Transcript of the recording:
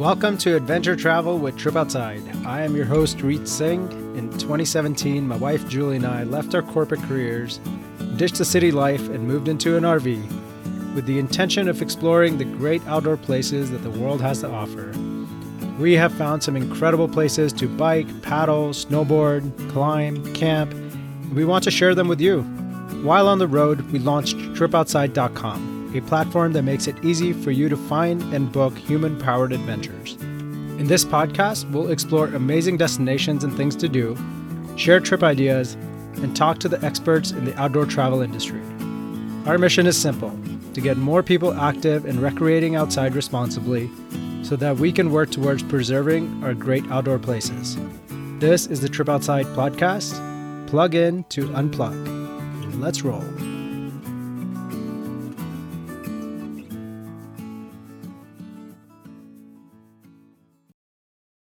Welcome to Adventure Travel with Trip Outside. I am your host, Reet Singh. In 2017, my wife Julie and I left our corporate careers, ditched the city life, and moved into an RV with the intention of exploring the great outdoor places that the world has to offer. We have found some incredible places to bike, paddle, snowboard, climb, camp, and we want to share them with you. While on the road, we launched tripoutside.com a platform that makes it easy for you to find and book human powered adventures. In this podcast, we'll explore amazing destinations and things to do, share trip ideas, and talk to the experts in the outdoor travel industry. Our mission is simple to get more people active and recreating outside responsibly so that we can work towards preserving our great outdoor places. This is the Trip Outside podcast. Plug in to unplug. Let's roll.